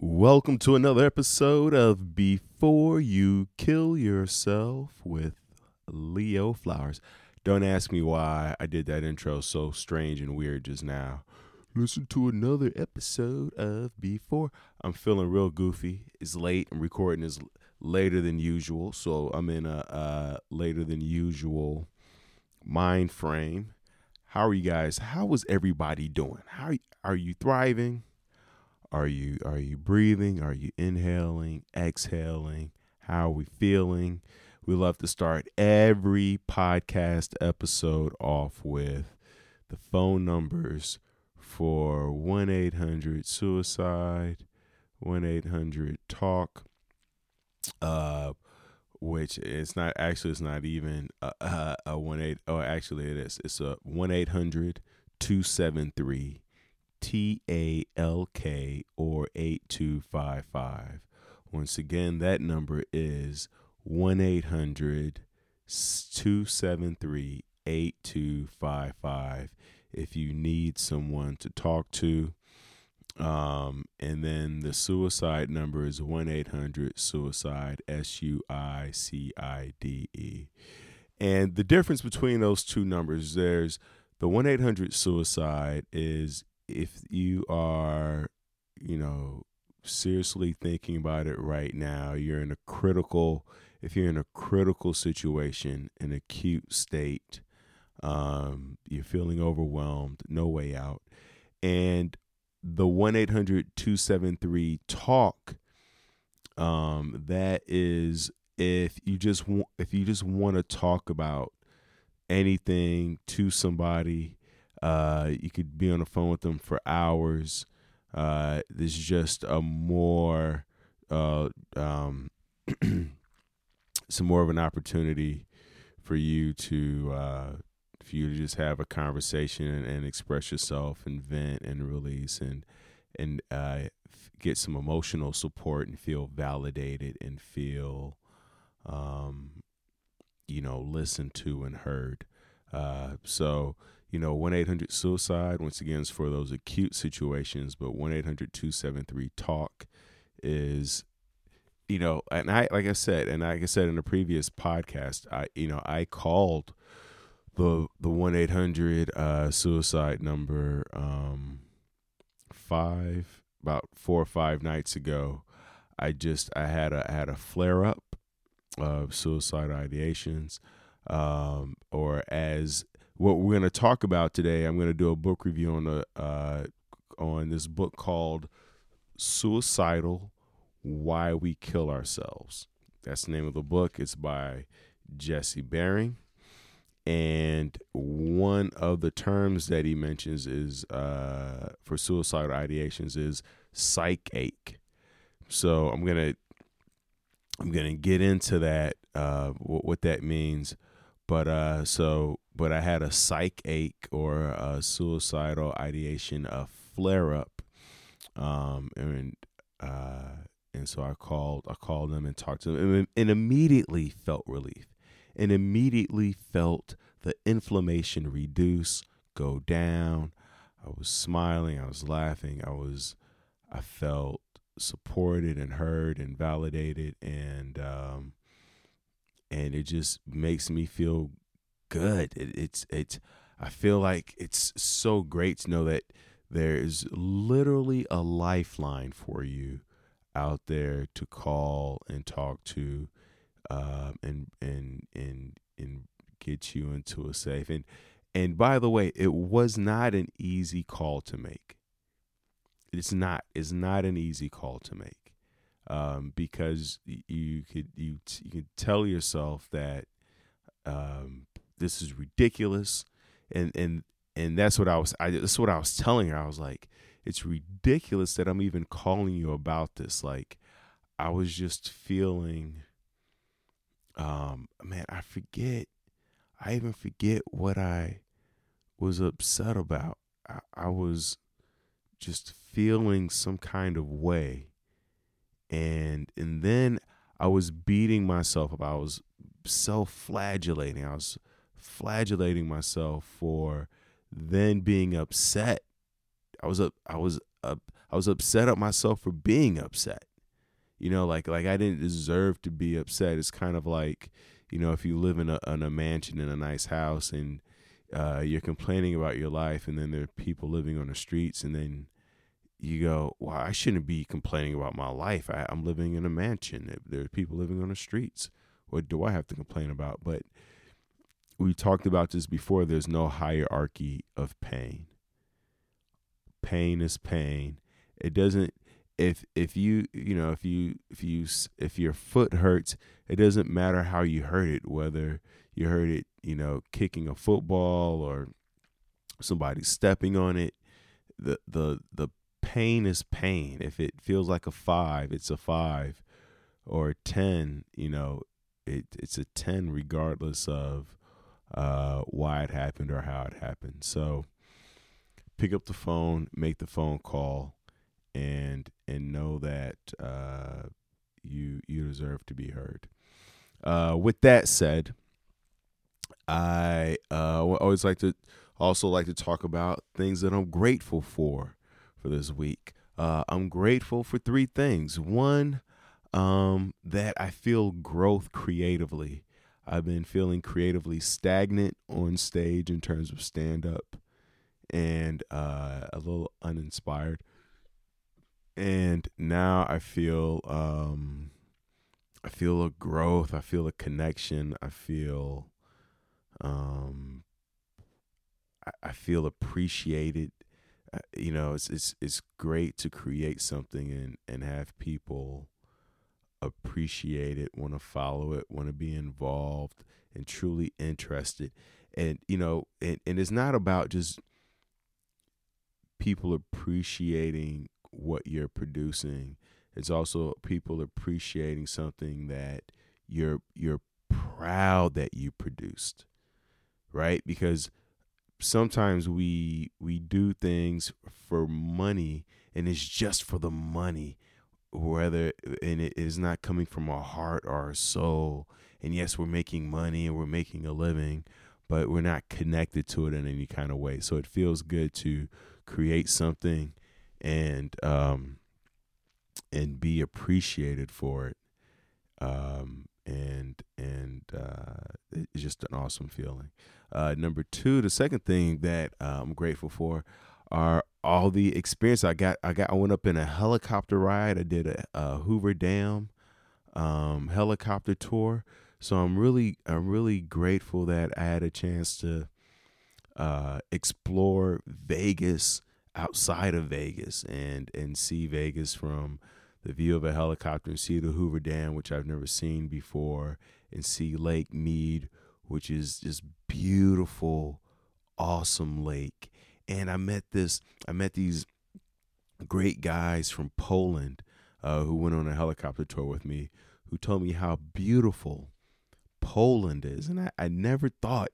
Welcome to another episode of Before You Kill Yourself with Leo Flowers. Don't ask me why I did that intro so strange and weird just now. Listen to another episode of Before. I'm feeling real goofy. It's late. I'm recording is later than usual, so I'm in a uh, later than usual mind frame. How are you guys? How is everybody doing? How are you thriving? Are you are you breathing? Are you inhaling, exhaling? How are we feeling? We love to start every podcast episode off with the phone numbers for 1 800 suicide, 1 800 talk, uh, which it's not actually, it's not even a, a, a 1 8, oh, actually it is. It's a 1 800 273 T A L K or 8255. Once again, that number is 1 800 273 8255 if you need someone to talk to. Um, and then the suicide number is 1 800 suicide, S U I C I D E. And the difference between those two numbers, there's the 1 800 suicide is if you are, you know, seriously thinking about it right now, you're in a critical, if you're in a critical situation, an acute state, um, you're feeling overwhelmed, no way out. And the 1 800 273 talk, um, that is if you just want, if you just want to talk about anything to somebody uh, you could be on the phone with them for hours. Uh, there's just a more, uh, um, some more of an opportunity for you to, uh, for you to just have a conversation and, and express yourself and vent and release and, and, uh, get some emotional support and feel validated and feel, um, you know, listened to and heard. Uh, so, you know, 1 800 suicide, once again, is for those acute situations, but 1 800 273 talk is, you know, and I, like I said, and like I said in a previous podcast, I, you know, I called the, the 1 800 uh, suicide number um, five, about four or five nights ago. I just, I had a, I had a flare up of suicide ideations, um, or as what we're going to talk about today, I'm going to do a book review on the uh, on this book called "Suicidal: Why We Kill Ourselves." That's the name of the book. It's by Jesse Bering, and one of the terms that he mentions is uh, for suicidal ideations is psychache. So I'm gonna I'm gonna get into that uh, what, what that means, but uh, so but I had a psych ache or a suicidal ideation, a flare up, um, and uh, and so I called I called them and talked to them and, and immediately felt relief, and immediately felt the inflammation reduce, go down. I was smiling, I was laughing, I was I felt supported and heard and validated and um, and it just makes me feel good. It, it's it's I feel like it's so great to know that there is literally a lifeline for you out there to call and talk to, um, and and and and get you into a safe. And and by the way, it was not an easy call to make. It's not. It's not an easy call to make, um, because you could you you could tell yourself that um, this is ridiculous. And and and that's what I was I that's what I was telling her. I was like it's ridiculous that I'm even calling you about this. Like I was just feeling um man I forget I even forget what I was upset about. I, I was just feeling some kind of way. And and then I was beating myself up. I was self-flagellating. I was flagellating myself for then being upset. I was up I was up I was upset at myself for being upset. You know, like like I didn't deserve to be upset. It's kind of like, you know, if you live in a in a mansion in a nice house and uh, you're complaining about your life, and then there are people living on the streets, and then you go, "Well, I shouldn't be complaining about my life. I, I'm living in a mansion. There are people living on the streets. What do I have to complain about?" But we talked about this before. There's no hierarchy of pain. Pain is pain. It doesn't if if you you know if you if you if your foot hurts it doesn't matter how you hurt it whether you hurt it you know kicking a football or somebody stepping on it the the the pain is pain if it feels like a 5 it's a 5 or a 10 you know it it's a 10 regardless of uh why it happened or how it happened so pick up the phone make the phone call and and know that uh, you you deserve to be heard. Uh, with that said, I uh, always like to also like to talk about things that I'm grateful for for this week. Uh, I'm grateful for three things. One, um, that I feel growth creatively. I've been feeling creatively stagnant on stage in terms of stand up and uh, a little uninspired and now I feel um I feel a growth, I feel a connection, I feel um I, feel appreciated. Uh, you know, it's it's it's great to create something and and have people appreciate it, want to follow it, want to be involved and truly interested. And you know, and, and it's not about just people appreciating what you're producing. It's also people appreciating something that you're you're proud that you produced. Right? Because sometimes we we do things for money and it's just for the money whether and it is not coming from our heart or our soul and yes we're making money and we're making a living but we're not connected to it in any kind of way so it feels good to create something and um, and be appreciated for it. Um, and and uh, it's just an awesome feeling. Uh, number two, the second thing that uh, I'm grateful for are all the experience I got. I got. I went up in a helicopter ride. I did a, a Hoover Dam um, helicopter tour. So I'm really, I'm really grateful that I had a chance to uh, explore Vegas outside of Vegas and and see Vegas from the view of a helicopter and see the Hoover Dam, which I've never seen before, and see Lake Mead, which is just beautiful, awesome lake. And I met this, I met these great guys from Poland uh, who went on a helicopter tour with me, who told me how beautiful Poland is, and I, I never thought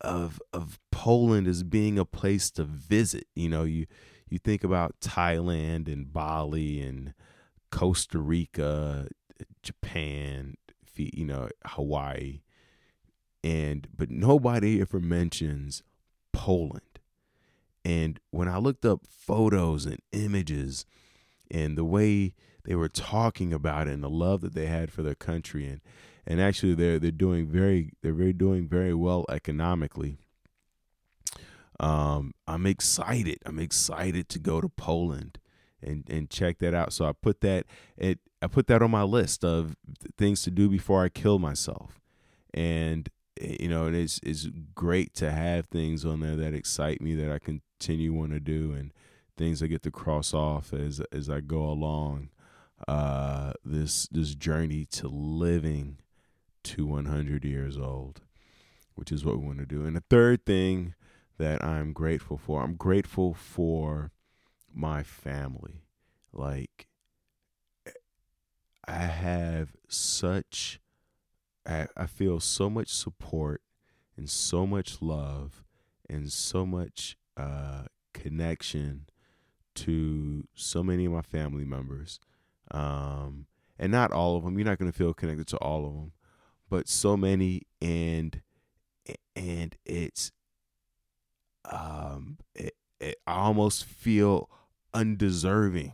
of of Poland as being a place to visit. You know, you you think about Thailand and Bali and Costa Rica, Japan, you know, Hawaii, and but nobody ever mentions Poland. And when I looked up photos and images and the way they were talking about it and the love that they had for their country and and actually they're they're doing very they're very doing very well economically. Um, I'm excited. I'm excited to go to Poland and and check that out. So I put that it I put that on my list of things to do before I kill myself. And eh, you know, and it's it's great to have things on there that excite me that I continue want to do and things I get to cross off as as I go along uh this this journey to living to 100 years old, which is what we want to do. And the third thing that I'm grateful for, I'm grateful for my family. Like, I have such, I, I feel so much support and so much love and so much uh, connection to so many of my family members. Um, and not all of them. You're not going to feel connected to all of them, but so many and and it's um it, it, almost feel undeserving,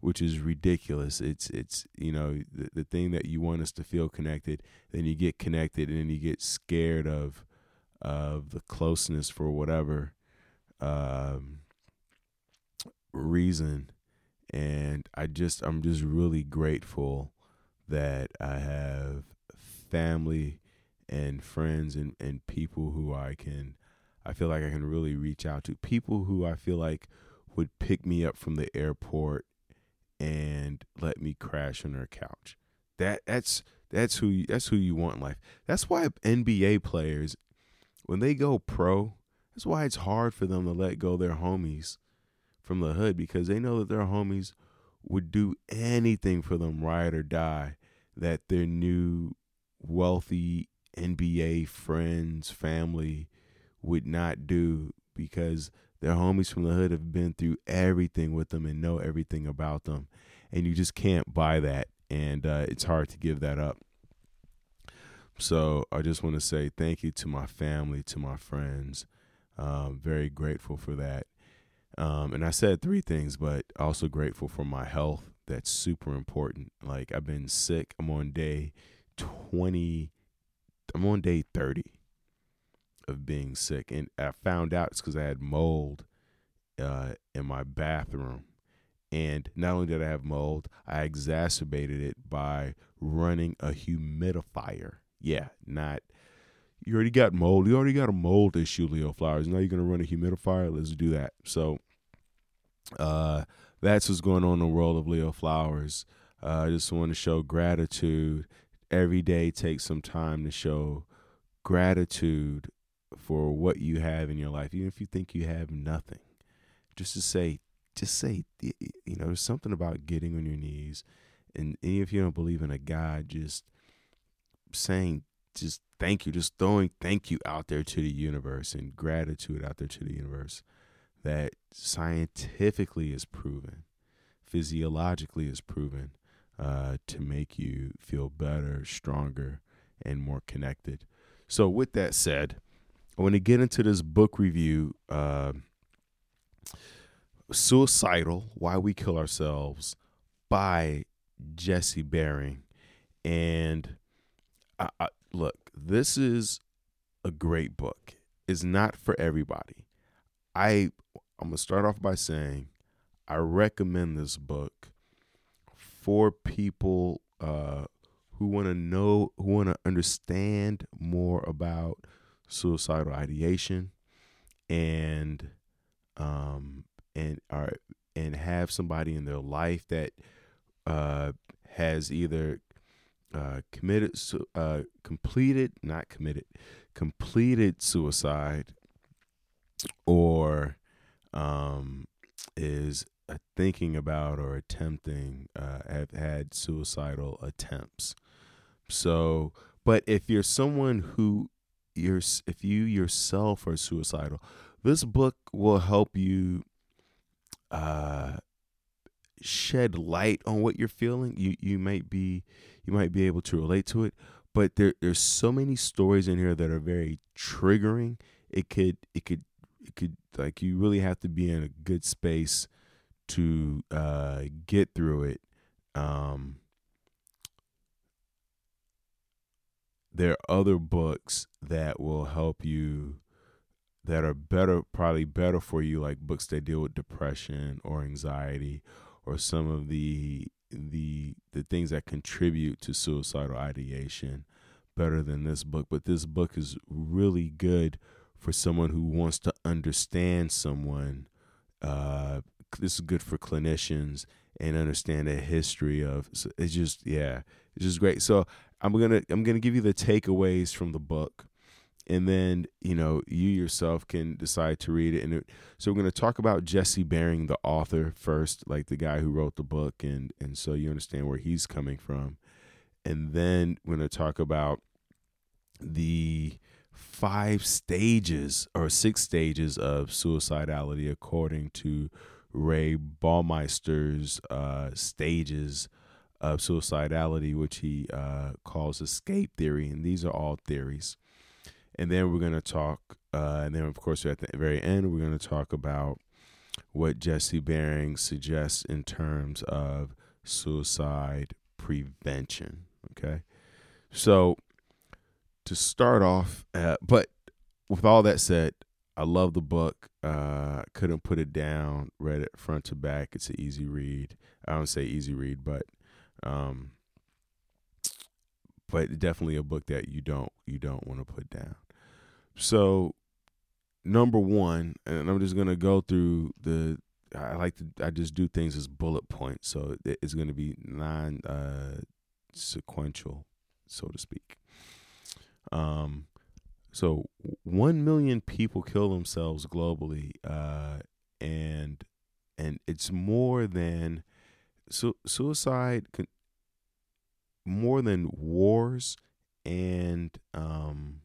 which is ridiculous. It's it's you know the, the thing that you want us to feel connected, then you get connected, and then you get scared of of the closeness for whatever um, reason. And I just I'm just really grateful that I have family and friends and, and people who I can I feel like I can really reach out to people who I feel like would pick me up from the airport and let me crash on their couch. That that's that's who you, that's who you want in life. That's why NBA players when they go pro, that's why it's hard for them to let go their homies from the hood because they know that their homies would do anything for them ride or die that their new wealthy NBA friends, family would not do because their homies from the hood have been through everything with them and know everything about them. And you just can't buy that. And uh, it's hard to give that up. So I just want to say thank you to my family, to my friends. Um, very grateful for that. Um, and I said three things, but also grateful for my health. That's super important. Like I've been sick. I'm on day 20. I'm on day 30 of being sick, and I found out it's because I had mold uh, in my bathroom. And not only did I have mold, I exacerbated it by running a humidifier. Yeah, not you already got mold. You already got a mold issue, Leo Flowers. Now you're gonna run a humidifier. Let's do that. So, uh, that's what's going on in the world of Leo Flowers. Uh, I just want to show gratitude every day. Take some time to show gratitude for what you have in your life, even if you think you have nothing. Just to say, just say, you know, there's something about getting on your knees, and even if you don't believe in a God, just saying, just thank you, just throwing thank you out there to the universe and gratitude out there to the universe that scientifically is proven, physiologically is proven uh, to make you feel better, stronger, and more connected. So, with that said, I want to get into this book review uh, Suicidal Why We Kill Ourselves by Jesse Bering. And I, I, look, this is a great book. It's not for everybody. I I'm gonna start off by saying I recommend this book for people uh, who want to know, who want to understand more about suicidal ideation, and um, and are and have somebody in their life that uh, has either uh, committed, uh, completed, not committed, completed suicide, or um, is thinking about or attempting uh, have had suicidal attempts. So, but if you're someone who you're, if you yourself are suicidal, this book will help you uh, shed light on what you're feeling. You you might be you might be able to relate to it, but there there's so many stories in here that are very triggering. It could it could it could like you really have to be in a good space to uh, get through it. Um, there are other books that will help you that are better probably better for you like books that deal with depression or anxiety or some of the the the things that contribute to suicidal ideation better than this book. But this book is really good for someone who wants to understand someone uh, this is good for clinicians and understand the history of so it's just yeah it's just great. So i'm gonna i'm gonna give you the takeaways from the book and then you know you yourself can decide to read it and it, so we're going to talk about jesse bering the author first like the guy who wrote the book and and so you understand where he's coming from and then we're going to talk about the five stages or six stages of suicidality according to Ray Baumeister's uh, stages of suicidality, which he uh, calls escape theory. And these are all theories. And then we're going to talk, uh, and then, of course, at the very end, we're going to talk about what Jesse Bering suggests in terms of suicide prevention. Okay. So to start off, uh, but with all that said, I love the book. Uh, couldn't put it down. Read it front to back. It's an easy read. I don't say easy read, but um, but definitely a book that you don't you don't want to put down. So number one, and I'm just gonna go through the. I like to. I just do things as bullet points, so it's gonna be non uh, sequential, so to speak. Um, so one million people kill themselves globally, uh, and and it's more than su- suicide. More than wars and um,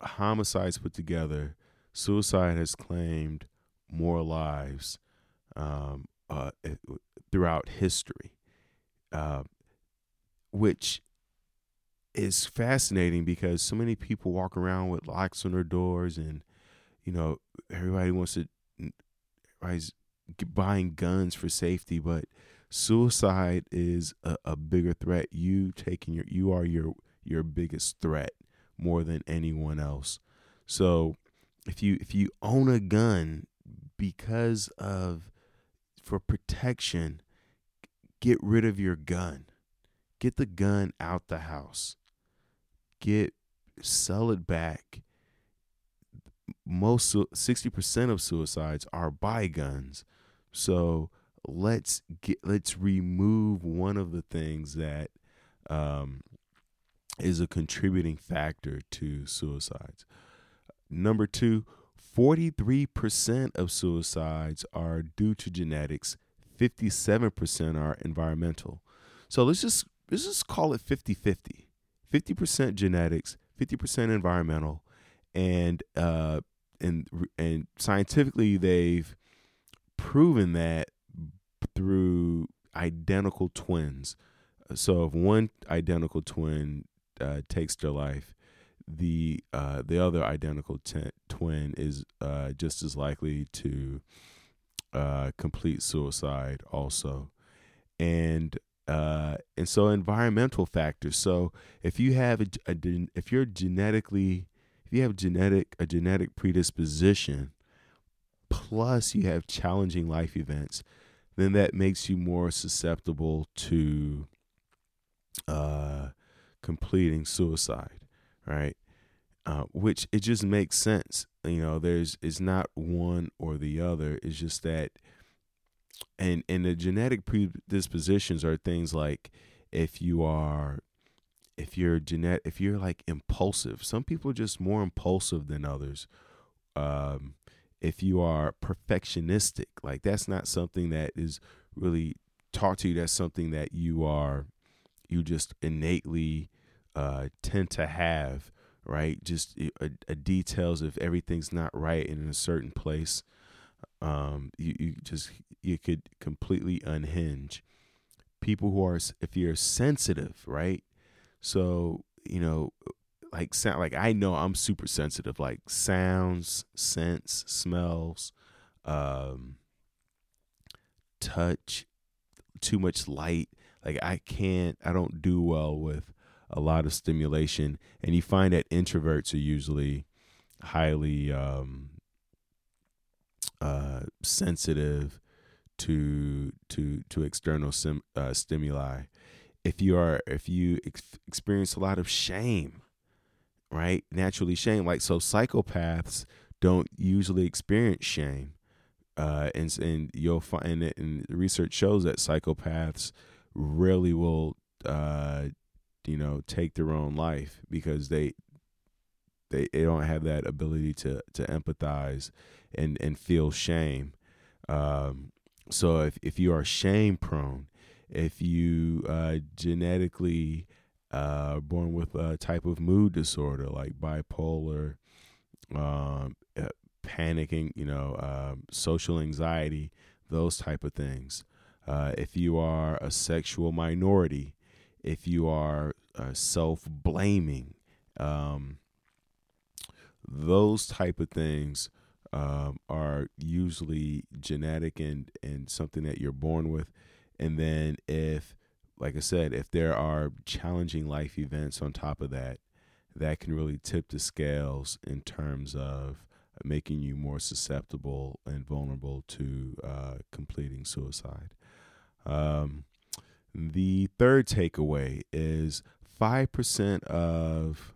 homicides put together, suicide has claimed more lives um, uh, eh, throughout history, uh, which is fascinating because so many people walk around with locks on their doors, and you know everybody wants to, everybody's buying guns for safety, but suicide is a, a bigger threat. You taking your, you are your your biggest threat more than anyone else. So if you if you own a gun because of for protection, get rid of your gun. Get the gun out the house. Get sell it back. Most 60% of suicides are by guns. So let's get let's remove one of the things that um, is a contributing factor to suicides. Number two, 43% of suicides are due to genetics, 57% are environmental. So let's just let's just call it 50-50. 50% genetics, 50% environmental, and uh, and and scientifically they've proven that through identical twins. So if one identical twin uh, takes their life, the uh, the other identical t- twin is uh, just as likely to uh, complete suicide also, and uh, and so environmental factors. So if you have a, a if you're genetically if you have genetic a genetic predisposition, plus you have challenging life events, then that makes you more susceptible to uh completing suicide, right? Uh, which it just makes sense. You know, there's it's not one or the other. It's just that, and and the genetic predispositions are things like if you are, if you're genetic, if you're like impulsive. Some people are just more impulsive than others. Um, if you are perfectionistic, like that's not something that is really taught to you. That's something that you are you just innately uh, tend to have, right? Just a, a details if everything's not right in a certain place, um, you, you just you could completely unhinge. People who are if you're sensitive, right? So you know, like sound like I know I'm super sensitive, like sounds, scents, smells, um, touch, too much light. Like I can't I don't do well with a lot of stimulation. And you find that introverts are usually highly um, uh, sensitive to to to external sim, uh, stimuli. If you are if you ex- experience a lot of shame right? Naturally shame. Like so psychopaths don't usually experience shame uh, and and you'll find it and research shows that psychopaths really will uh, you know take their own life because they they, they don't have that ability to to empathize and and feel shame. Um, so if, if you are shame prone if you uh, genetically uh, born with a type of mood disorder like bipolar um, uh, panicking you know um, social anxiety those type of things. Uh, if you are a sexual minority, if you are uh, self blaming, um, those type of things um, are usually genetic and and something that you're born with, and then if, like I said, if there are challenging life events on top of that, that can really tip the scales in terms of making you more susceptible and vulnerable to uh, completing suicide. Um, the third takeaway is 5% of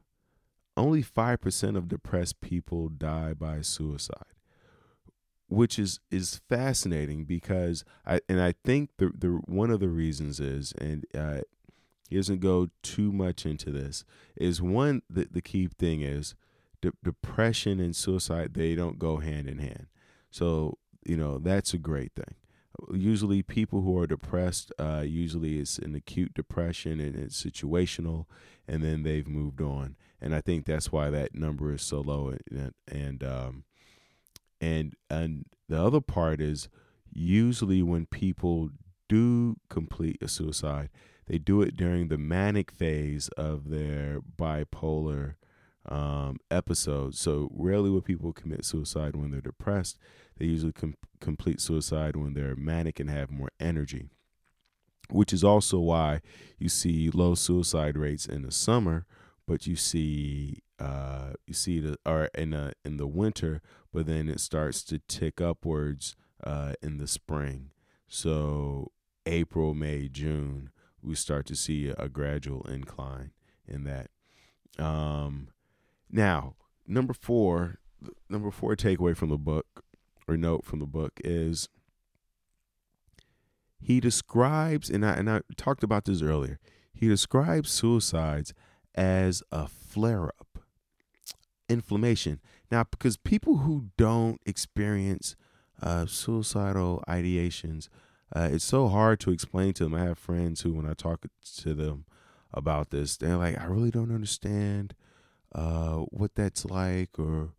only 5% of depressed people die by suicide which is is fascinating because I and I think the the one of the reasons is and uh, he doesn't go too much into this is one the the key thing is de- depression and suicide they don't go hand in hand. So you know that's a great thing. Usually people who are depressed uh, usually it's an acute depression and it's situational and then they've moved on. And i think that's why that number is so low and, and um, and and the other part is usually when people do complete a suicide they do it during the manic phase of their bipolar um, episode. So rarely will people commit suicide when they're depressed. They usually com- complete suicide when they're manic and have more energy, which is also why you see low suicide rates in the summer, but you see uh, you see the or in the in the winter, but then it starts to tick upwards uh, in the spring. So April, May, June, we start to see a, a gradual incline in that. Um, now, number four, number four takeaway from the book or note from the book is he describes, and I and I talked about this earlier. He describes suicides as a flare up, inflammation. Now, because people who don't experience uh, suicidal ideations, uh, it's so hard to explain to them. I have friends who, when I talk to them about this, they're like, "I really don't understand uh, what that's like, or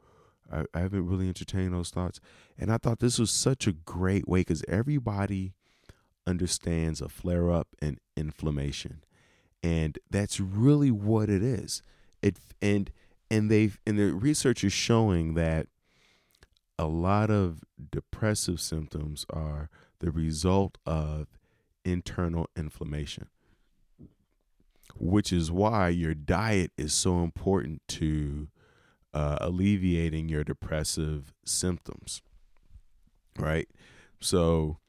I, I haven't really entertained those thoughts." And I thought this was such a great way because everybody understands a flare up and inflammation, and that's really what it is. It and and they've and the research is showing that a lot of depressive symptoms are the result of internal inflammation which is why your diet is so important to uh, alleviating your depressive symptoms right? So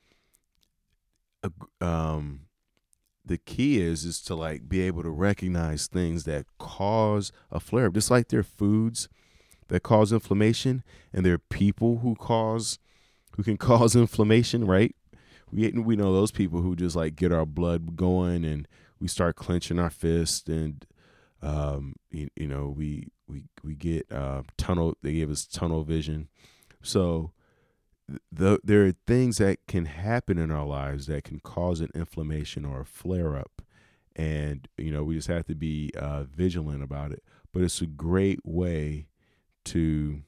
um the key is is to like be able to recognize things that cause a flare up just like there are foods that cause inflammation and there are people who cause who can cause inflammation right? We we know those people who just like get our blood going and we start clenching our fist and um you, you know we we we get uh tunnel they give us tunnel vision. So the, there are things that can happen in our lives that can cause an inflammation or a flare up. And you know we just have to be uh, vigilant about it. But it's a great way to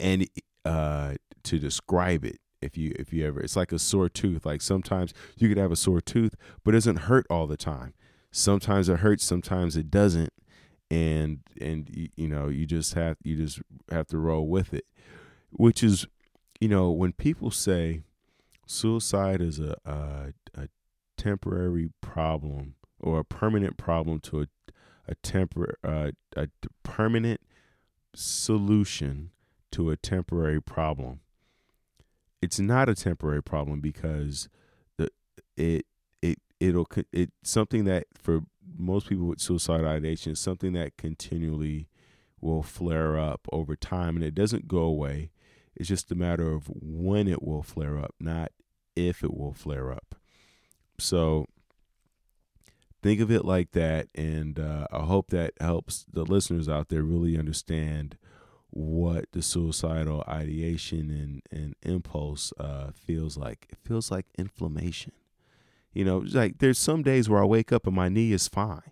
and uh, to describe it if you if you ever it's like a sore tooth. Like sometimes you could have a sore tooth but it doesn't hurt all the time. Sometimes it hurts sometimes it doesn't. And and you know you just have you just have to roll with it which is you know, when people say suicide is a a, a temporary problem or a permanent problem to a a temporary uh, a permanent solution to a temporary problem. It's not a temporary problem because the it it it'll it something that for most people with suicidal ideation is something that continually will flare up over time and it doesn't go away. It's just a matter of when it will flare up, not if it will flare up. So think of it like that. And uh, I hope that helps the listeners out there really understand what the suicidal ideation and, and impulse uh, feels like. It feels like inflammation. You know, like there's some days where I wake up and my knee is fine.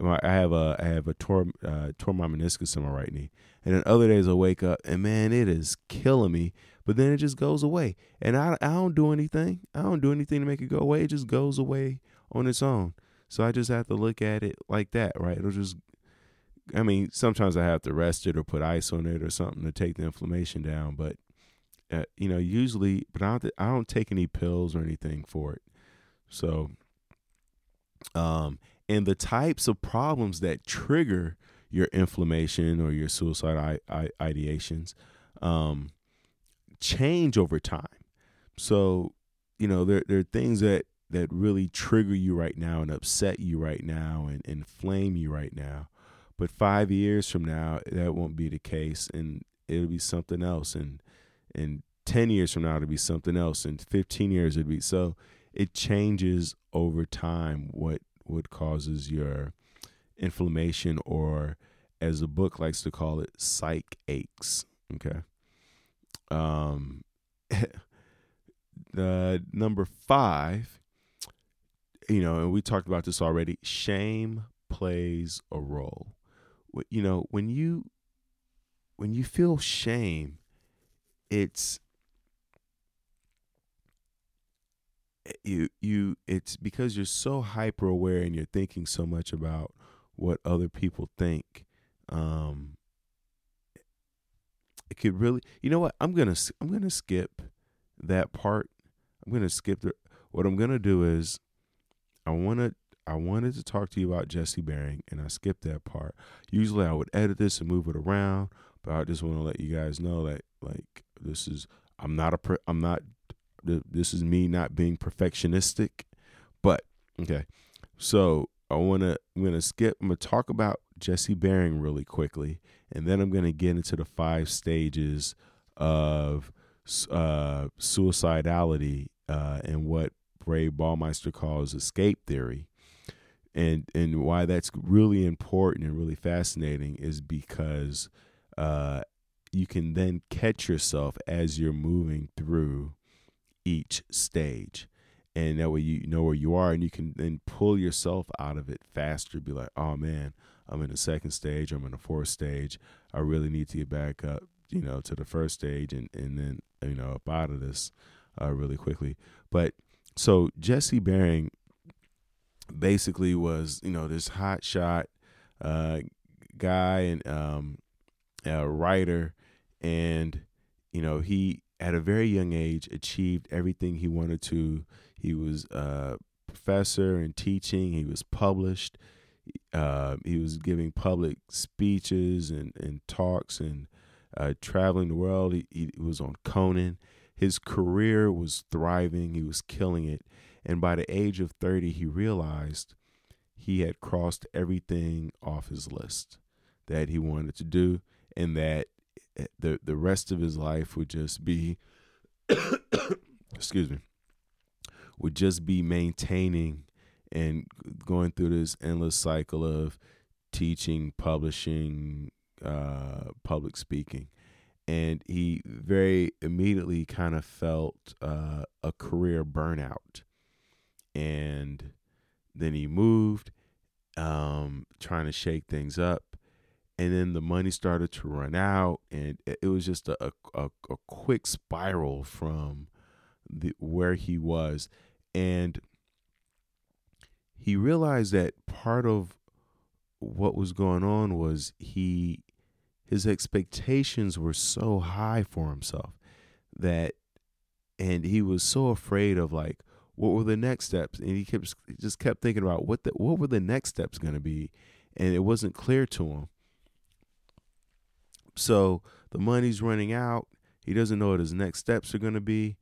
I have a I have a tore uh, tore my meniscus in my right knee, and then other days I wake up and man, it is killing me. But then it just goes away, and I I don't do anything. I don't do anything to make it go away. It just goes away on its own. So I just have to look at it like that, right? It'll just I mean, sometimes I have to rest it or put ice on it or something to take the inflammation down. But uh, you know, usually, but I don't, I don't take any pills or anything for it. So, um, and the types of problems that trigger your inflammation or your suicide I- I- ideations um, change over time. So, you know, there there are things that that really trigger you right now and upset you right now and inflame you right now. But five years from now, that won't be the case, and it'll be something else. And and ten years from now, it'll be something else. And fifteen years, it'll be so. It changes over time. What what causes your inflammation, or as the book likes to call it, psychaches. Okay. Um. the number five, you know, and we talked about this already. Shame plays a role you know when you when you feel shame it's you you it's because you're so hyper aware and you're thinking so much about what other people think um it could really you know what i'm gonna i'm gonna skip that part i'm gonna skip the what i'm gonna do is i want to I wanted to talk to you about Jesse Bering, and I skipped that part. Usually, I would edit this and move it around, but I just want to let you guys know that like this is I'm not a I'm not this is me not being perfectionistic, but okay. So I want to I'm gonna skip. I'm gonna talk about Jesse Bering really quickly, and then I'm gonna get into the five stages of uh, suicidality uh, and what Ray Baumeister calls escape theory and and why that's really important and really fascinating is because uh, you can then catch yourself as you're moving through each stage. And that way you know where you are and you can then pull yourself out of it faster. Be like oh man i'm in the second stage i'm in the fourth stage. I really need to get back up you know to the first stage and and then you know up out of this uh, really quickly. But so jesse Bering basically was you know this hot shot uh, guy and um, a writer, and you know he at a very young age achieved everything he wanted to. He was a professor and teaching. He was published. Uh, he was giving public speeches and, and talks and uh, traveling the world. He, he was on Conan. His career was thriving. He was killing it. And by the age of 30, he realized he had crossed everything off his list that he wanted to do and that the the rest of his life would just be excuse me would just be maintaining and going through this endless cycle of teaching, publishing, uh, public speaking. And he very immediately kind of felt uh, a career burnout and then he moved, um, trying to shake things up, and then the money started to run out, and it, was just a, a a quick spiral from the where he was, and he realized that part of what was going on was he his expectations were so high for himself that and he was so afraid of like what were the next steps? And he kept just kept thinking about what the what were the next steps going to be? And it wasn't clear to him so the money's running out. He doesn't know what his next steps are going to be.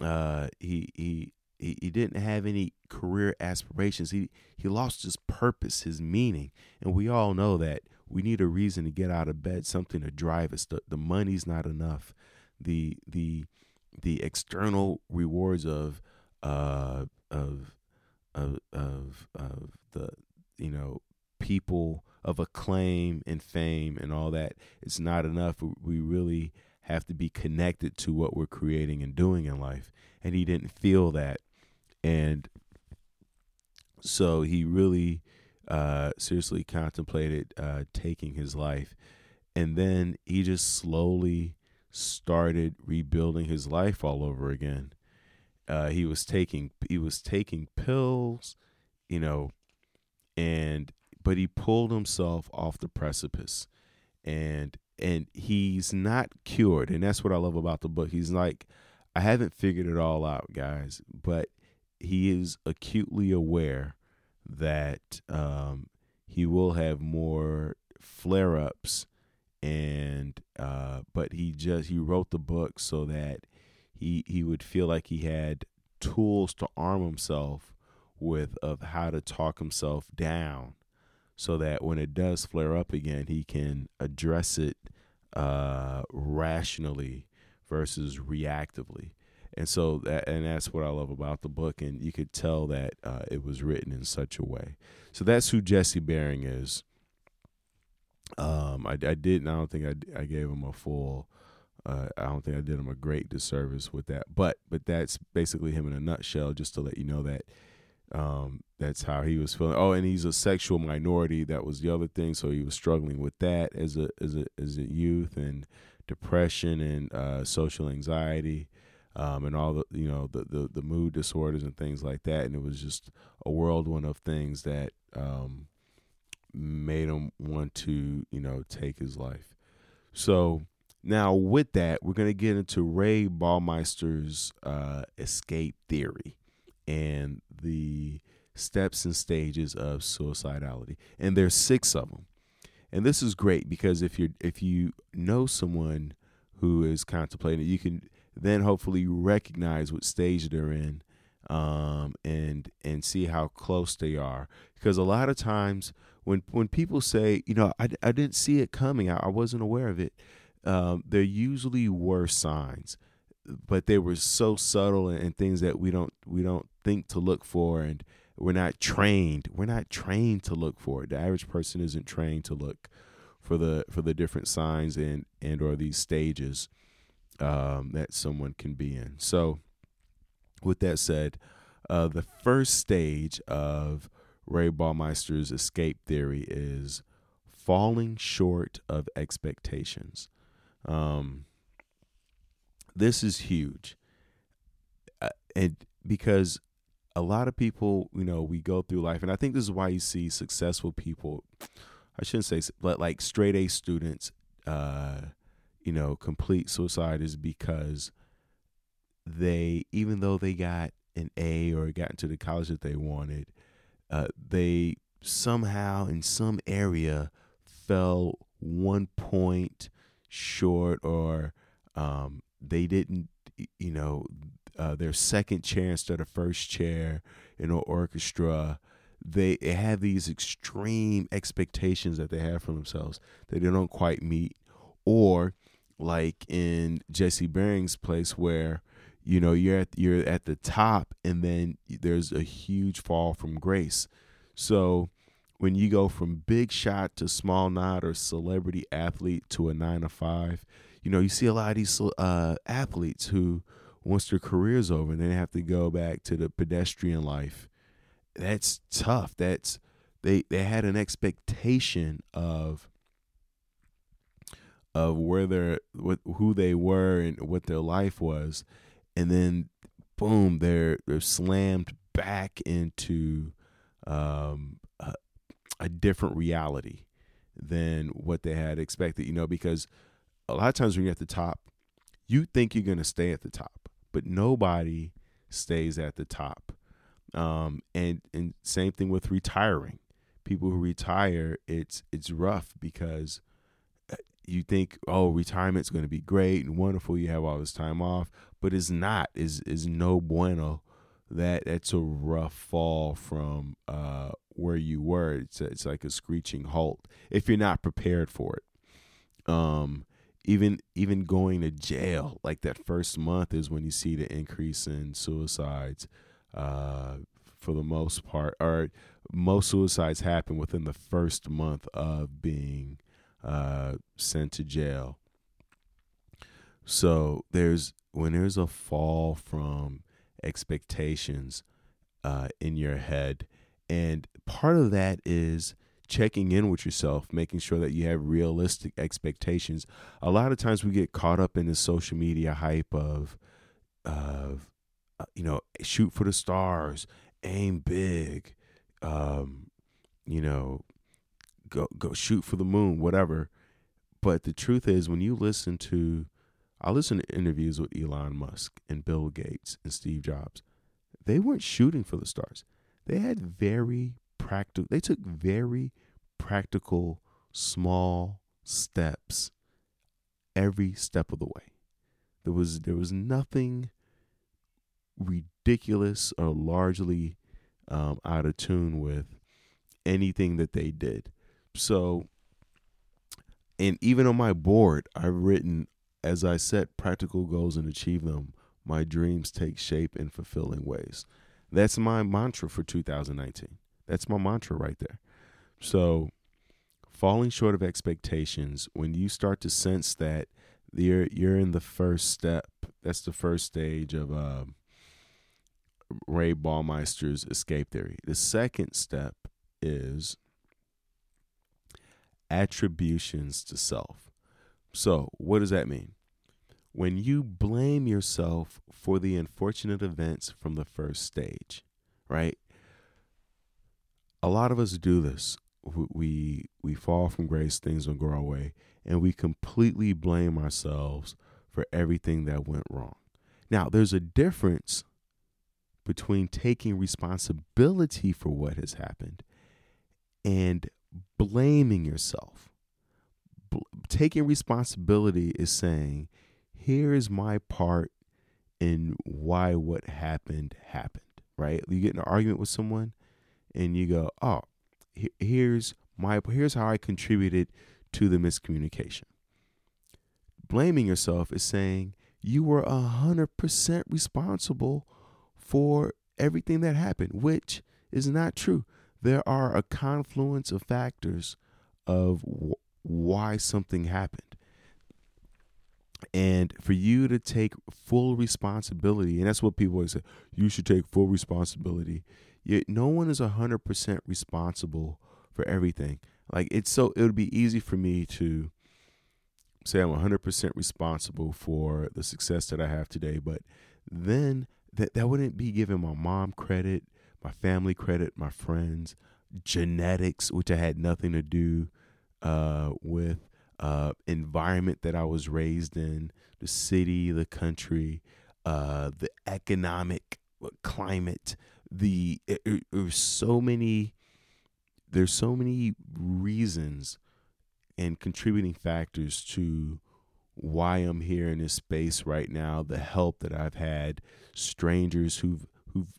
Uh, he he he, didn't have any career aspirations. He he lost his purpose his meaning. And we all know that we need a reason to get out of bed something to drive us. The, the money's not enough. The the the external rewards of uh, of of of of the you know people of acclaim and fame and all that. It's not enough. We really have to be connected to what we're creating and doing in life. And he didn't feel that, and so he really uh, seriously contemplated uh, taking his life. And then he just slowly started rebuilding his life all over again. Uh, he was taking he was taking pills, you know, and but he pulled himself off the precipice, and and he's not cured, and that's what I love about the book. He's like, I haven't figured it all out, guys, but he is acutely aware that um, he will have more flare ups and uh, but he just he wrote the book so that he he would feel like he had tools to arm himself with of how to talk himself down so that when it does flare up again he can address it uh, rationally versus reactively and so that and that's what I love about the book and you could tell that uh, it was written in such a way so that's who Jesse Bering is um, I, I didn't. I don't think I, I gave him a full. Uh, I don't think I did him a great disservice with that. But but that's basically him in a nutshell. Just to let you know that um, that's how he was feeling. Oh, and he's a sexual minority. That was the other thing. So he was struggling with that as a as a as a youth and depression and uh, social anxiety. Um, and all the you know the, the the mood disorders and things like that, and it was just a whirlwind of things that um, made him want to, you know, take his life. So now with that, we're gonna get into Ray Baumeister's uh, escape theory and the steps and stages of suicidality, and there's six of them. And this is great because if you if you know someone who is contemplating, it, you can then hopefully recognize what stage they're in um, and and see how close they are. Because a lot of times when when people say, you know, I, I didn't see it coming, I, I wasn't aware of it, um, there usually were signs, but they were so subtle and, and things that we don't we don't think to look for, and we're not trained. We're not trained to look for it. The average person isn't trained to look for the for the different signs and and or these stages um, that someone can be in. So, with that said, uh, the first stage of Ray Baumeister's escape theory is falling short of expectations. Um, this is huge, uh, and because a lot of people, you know, we go through life, and I think this is why you see successful people. I shouldn't say, but like straight A students, uh, you know, complete suicide is because they, even though they got an A or got into the college that they wanted, uh, they somehow in some area fell one point short or um, they didn't you know uh, their second chair instead of first chair in an orchestra they have these extreme expectations that they have for themselves that they don't quite meet. Or like in jesse Bering's place where you know you're at you're at the top and then there's a huge fall from grace. So when you go from big shot to small nod or celebrity athlete to a nine to five you know you see a lot of these uh, athletes who once their career's over and they have to go back to the pedestrian life that's tough that's they they had an expectation of of where they're what who they were and what their life was and then boom, they're they're slammed back into um, a, a different reality than what they had expected. You know, because a lot of times when you're at the top, you think you're going to stay at the top, but nobody stays at the top. Um, and and same thing with retiring. People who retire, it's it's rough because uh, you think, oh, retirement's going to be great and wonderful. You have all this time off, but it's not. is is no bueno. That that's a rough fall from uh, where you were. It's it's like a screeching halt if you're not prepared for it. Um, even even going to jail like that first month is when you see the increase in suicides. Uh, for the most part, or most suicides happen within the first month of being uh, sent to jail. So there's when there's a fall from expectations uh, in your head, and part of that is checking in with yourself, making sure that you have realistic expectations. A lot of times we get caught up in the social media hype of, of, uh, you know, shoot for the stars, aim big, um, you know, go go shoot for the moon, whatever. But the truth is, when you listen to, I listen to interviews with Elon Musk and Bill Gates and Steve Jobs. They weren't shooting for the stars. They had very practical. They took very practical, small steps every step of the way. There was there was nothing ridiculous or largely um, out of tune with anything that they did. So, and even on my board, I've written as I set practical goals and achieve them, my dreams take shape in fulfilling ways. That's my mantra for 2019. That's my mantra right there. So, falling short of expectations, when you start to sense that you're you're in the first step, that's the first stage of um, Ray Baumeister's escape theory. The second step is attributions to self. So, what does that mean? When you blame yourself for the unfortunate events from the first stage, right? A lot of us do this. We we fall from grace, things don't go our way, and we completely blame ourselves for everything that went wrong. Now, there's a difference between taking responsibility for what has happened and blaming yourself. B- taking responsibility is saying, here is my part in why what happened happened, right? You get in an argument with someone and you go, oh, here's my here's how I contributed to the miscommunication. Blaming yourself is saying you were a hundred percent responsible for everything that happened, which is not true. There are a confluence of factors of w- why something happened. And for you to take full responsibility, and that's what people always say, you should take full responsibility. Yet no one is 100% responsible for everything. Like it's so, it would be easy for me to say I'm 100% responsible for the success that I have today, but then that that wouldn't be giving my mom credit, my family credit, my friends, genetics, which I had nothing to do uh, with, uh, environment that I was raised in, the city, the country, uh, the economic climate, the it, it, there's so many there's so many reasons and contributing factors to why I'm here in this space right now, the help that I've had, strangers who've who've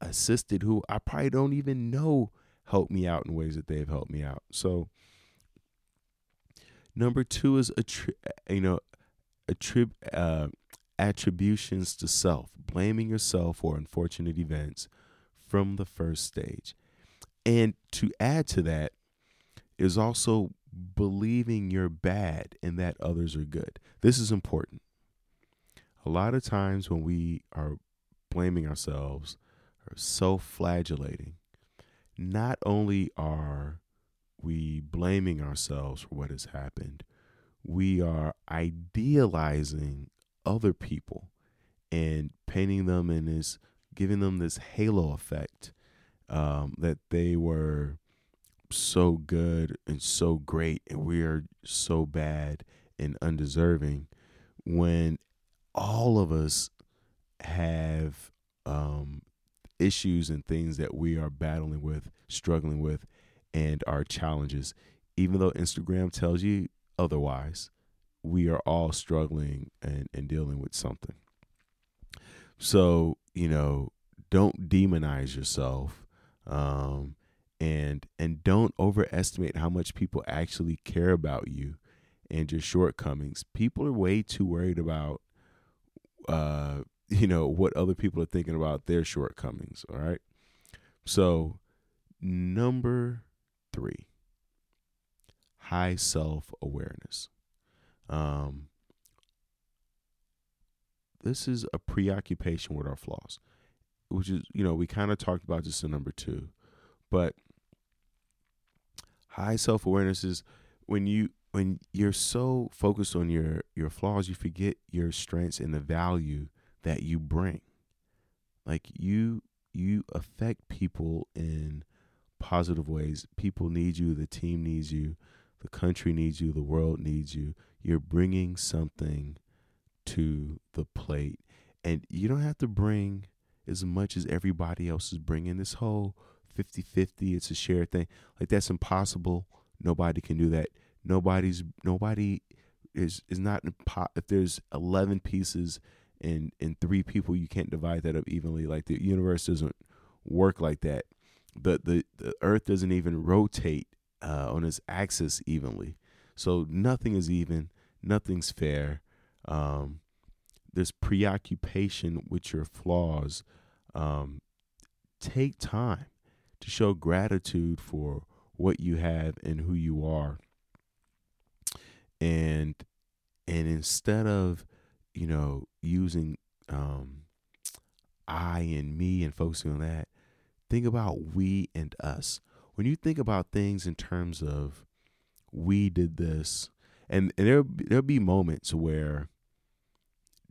assisted who I probably don't even know help me out in ways that they've helped me out. So number 2 is attri- you know attrib- uh, attributions to self, blaming yourself for unfortunate events from the first stage. And to add to that is also believing you're bad and that others are good. This is important. A lot of times when we are blaming ourselves or self flagellating, not only are we blaming ourselves for what has happened, we are idealizing other people and painting them in this, giving them this halo effect um, that they were so good and so great and we are so bad and undeserving when all of us have um, issues and things that we are battling with, struggling with, and our challenges. Even though Instagram tells you otherwise, we are all struggling and, and dealing with something. So, you know, don't demonize yourself. Um, and and don't overestimate how much people actually care about you and your shortcomings. People are way too worried about uh you know what other people are thinking about their shortcomings, all right? So, number 3. High self-awareness. Um this is a preoccupation with our flaws, which is, you know, we kind of talked about this in number 2. But high self awareness is when you when you're so focused on your your flaws, you forget your strengths and the value that you bring. Like you you affect people in positive ways. People need you, the team needs you, the country needs you, the world needs you. You're bringing something to the plate. And you don't have to bring as much as everybody else is bringing. This whole 50 50, it's a shared thing. Like, that's impossible. Nobody can do that. Nobody's, nobody is, is not, if there's 11 pieces and, and three people, you can't divide that up evenly. Like, the universe doesn't work like that. The, the, the earth doesn't even rotate uh, on its axis evenly. So nothing is even, nothing's fair. Um, this preoccupation with your flaws. Um, take time to show gratitude for what you have and who you are. And and instead of, you know, using um, I and me and focusing on that, think about we and us. When you think about things in terms of we did this, and, and there there'll be moments where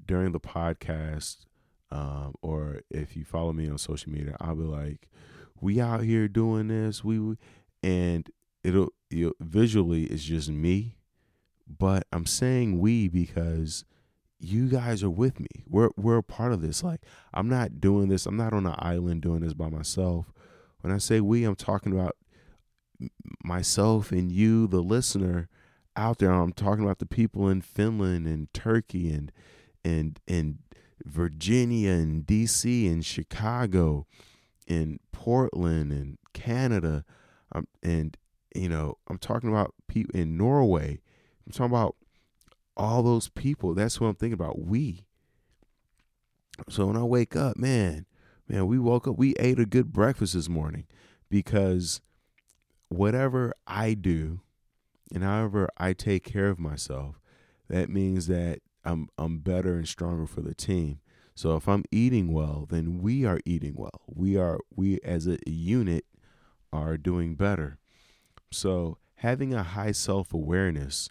during the podcast, um, or if you follow me on social media, I'll be like, "We out here doing this, we,", we and it'll, visually it's just me, but I'm saying we because you guys are with me. We're we're a part of this. Like I'm not doing this. I'm not on an island doing this by myself. When I say we, I'm talking about myself and you, the listener out there. I'm talking about the people in Finland and Turkey and and and Virginia and DC and Chicago and Portland and Canada. Um, and you know, I'm talking about people in Norway. I'm talking about all those people. That's what I'm thinking about. We. So when I wake up, man, man, we woke up, we ate a good breakfast this morning because whatever I do and however I take care of myself, that means that I'm I'm better and stronger for the team. So if I'm eating well, then we are eating well. We are we as a unit are doing better. So having a high self awareness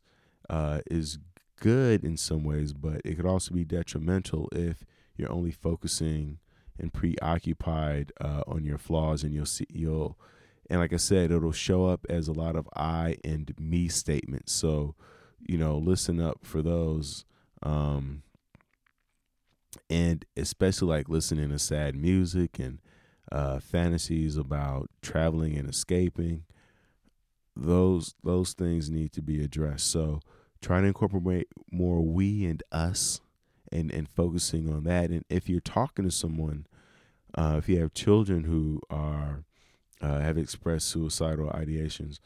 uh, is good in some ways, but it could also be detrimental if you're only focusing and preoccupied uh, on your flaws, and you'll see you'll and like I said, it'll show up as a lot of I and me statements. So you know, listen up for those. Um, and especially like listening to sad music and uh, fantasies about traveling and escaping those those things need to be addressed. So trying to incorporate more we and us and and focusing on that. And if you're talking to someone uh, if you have children who are uh, have expressed suicidal ideations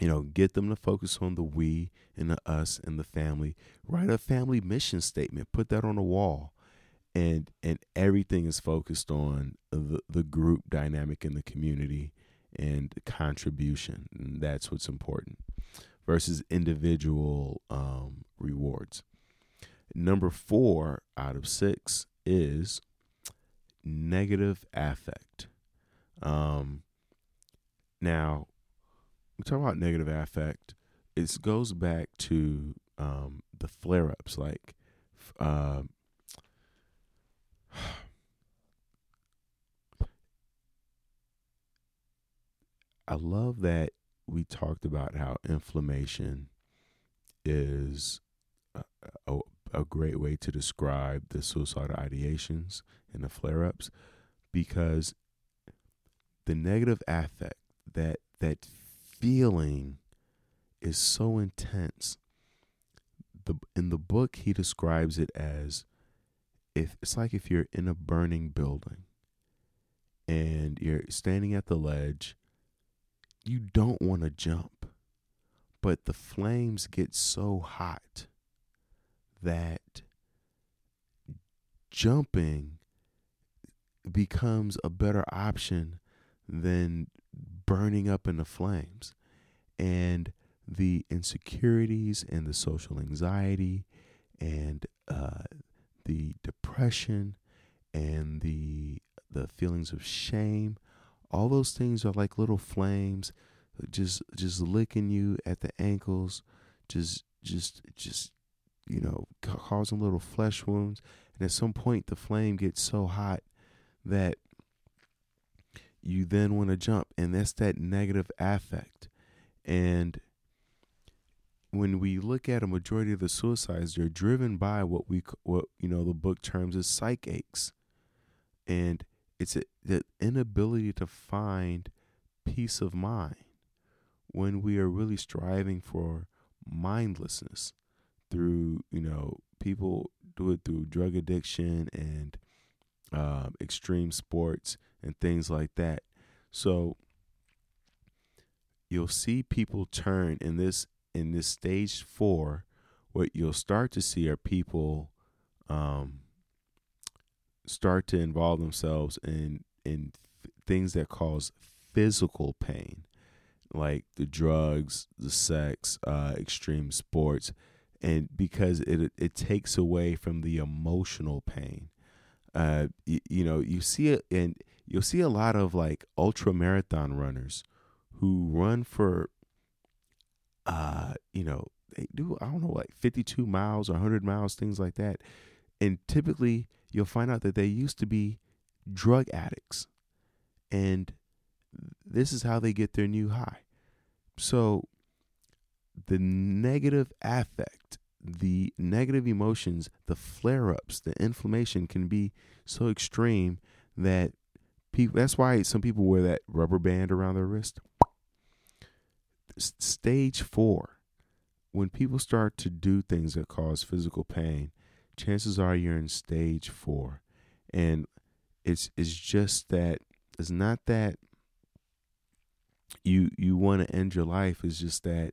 you know, get them to focus on the we and the us and the family. Write a family mission statement, put that on the wall. And and everything is focused on the, the group dynamic in the community and contribution. And that's what's important versus individual um, rewards. Number four out of six is negative affect. Um, now, we talk about negative affect, it goes back to um, the flare ups. Like, uh, I love that we talked about how inflammation is a, a, a great way to describe the suicidal ideations and the flare ups because the negative affect that that feeling is so intense. The in the book he describes it as if it's like if you're in a burning building and you're standing at the ledge, you don't want to jump. But the flames get so hot that jumping becomes a better option than burning up in the flames. And the insecurities and the social anxiety and uh, the depression and the the feelings of shame all those things are like little flames just just licking you at the ankles just just just you know causing little flesh wounds and at some point the flame gets so hot that you then want to jump, and that's that negative affect. And when we look at a majority of the suicides, they're driven by what we what you know the book terms as psychaches, and it's a, the inability to find peace of mind when we are really striving for mindlessness through you know people do it through drug addiction and um, extreme sports and things like that. So you'll see people turn in this in this stage four. What you'll start to see are people um, start to involve themselves in in things that cause physical pain, like the drugs, the sex, uh, extreme sports, and because it it takes away from the emotional pain. Uh, you know, you see it, and you'll see a lot of like ultra marathon runners who run for, uh, you know, they do I don't know like 52 miles or 100 miles, things like that, and typically you'll find out that they used to be drug addicts, and this is how they get their new high. So the negative affect, the negative emotions, the flare ups, the inflammation can be so extreme that people, that's why some people wear that rubber band around their wrist. Stage four, when people start to do things that cause physical pain, chances are you're in stage four. And it's it's just that it's not that you you want to end your life it's just that